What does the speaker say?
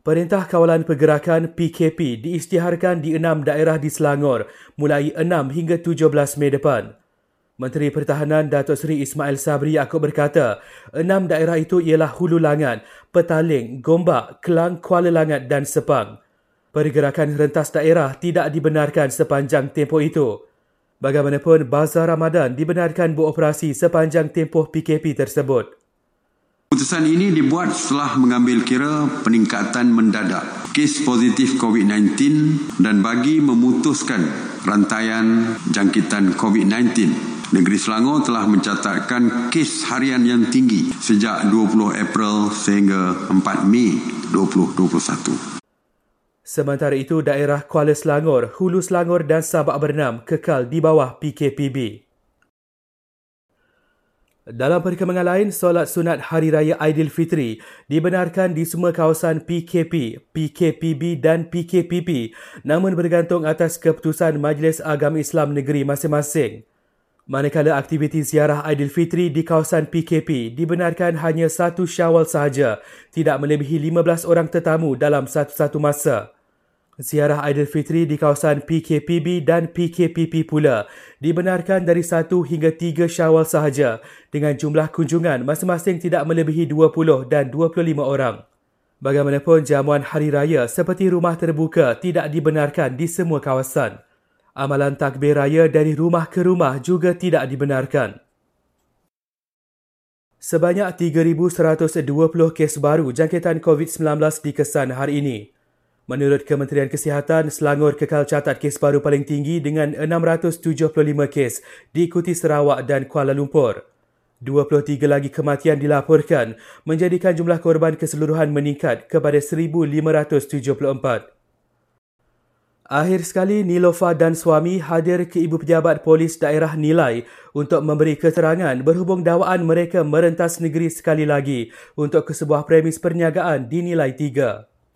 Perintah Kawalan Pergerakan PKP diisytiharkan di enam daerah di Selangor mulai 6 hingga 17 Mei depan. Menteri Pertahanan Datuk Seri Ismail Sabri Yaakob berkata, enam daerah itu ialah Hulu Langat, Petaling, Gombak, Kelang, Kuala Langat dan Sepang. Pergerakan rentas daerah tidak dibenarkan sepanjang tempoh itu. Bagaimanapun, Bazar Ramadan dibenarkan beroperasi sepanjang tempoh PKP tersebut. Keputusan ini dibuat setelah mengambil kira peningkatan mendadak kes positif COVID-19 dan bagi memutuskan rantaian jangkitan COVID-19. Negeri Selangor telah mencatatkan kes harian yang tinggi sejak 20 April sehingga 4 Mei 2021. Sementara itu, daerah Kuala Selangor, Hulu Selangor dan Sabak Bernam kekal di bawah PKPB. Dalam perkembangan lain, solat sunat Hari Raya Aidilfitri dibenarkan di semua kawasan PKP, PKPB dan PKPP namun bergantung atas keputusan Majlis Agama Islam Negeri masing-masing. Manakala aktiviti ziarah Aidilfitri di kawasan PKP dibenarkan hanya satu syawal sahaja, tidak melebihi 15 orang tetamu dalam satu-satu masa. Ziarah Aidilfitri di kawasan PKPB dan PKPP pula dibenarkan dari 1 hingga 3 syawal sahaja dengan jumlah kunjungan masing-masing tidak melebihi 20 dan 25 orang. Bagaimanapun jamuan hari raya seperti rumah terbuka tidak dibenarkan di semua kawasan. Amalan takbir raya dari rumah ke rumah juga tidak dibenarkan. Sebanyak 3,120 kes baru jangkitan COVID-19 dikesan hari ini. Menurut Kementerian Kesihatan, Selangor kekal catat kes baru paling tinggi dengan 675 kes diikuti Sarawak dan Kuala Lumpur. 23 lagi kematian dilaporkan menjadikan jumlah korban keseluruhan meningkat kepada 1,574. Akhir sekali, Nilofa dan suami hadir ke Ibu Pejabat Polis Daerah Nilai untuk memberi keterangan berhubung dakwaan mereka merentas negeri sekali lagi untuk kesebuah premis perniagaan di Nilai 3.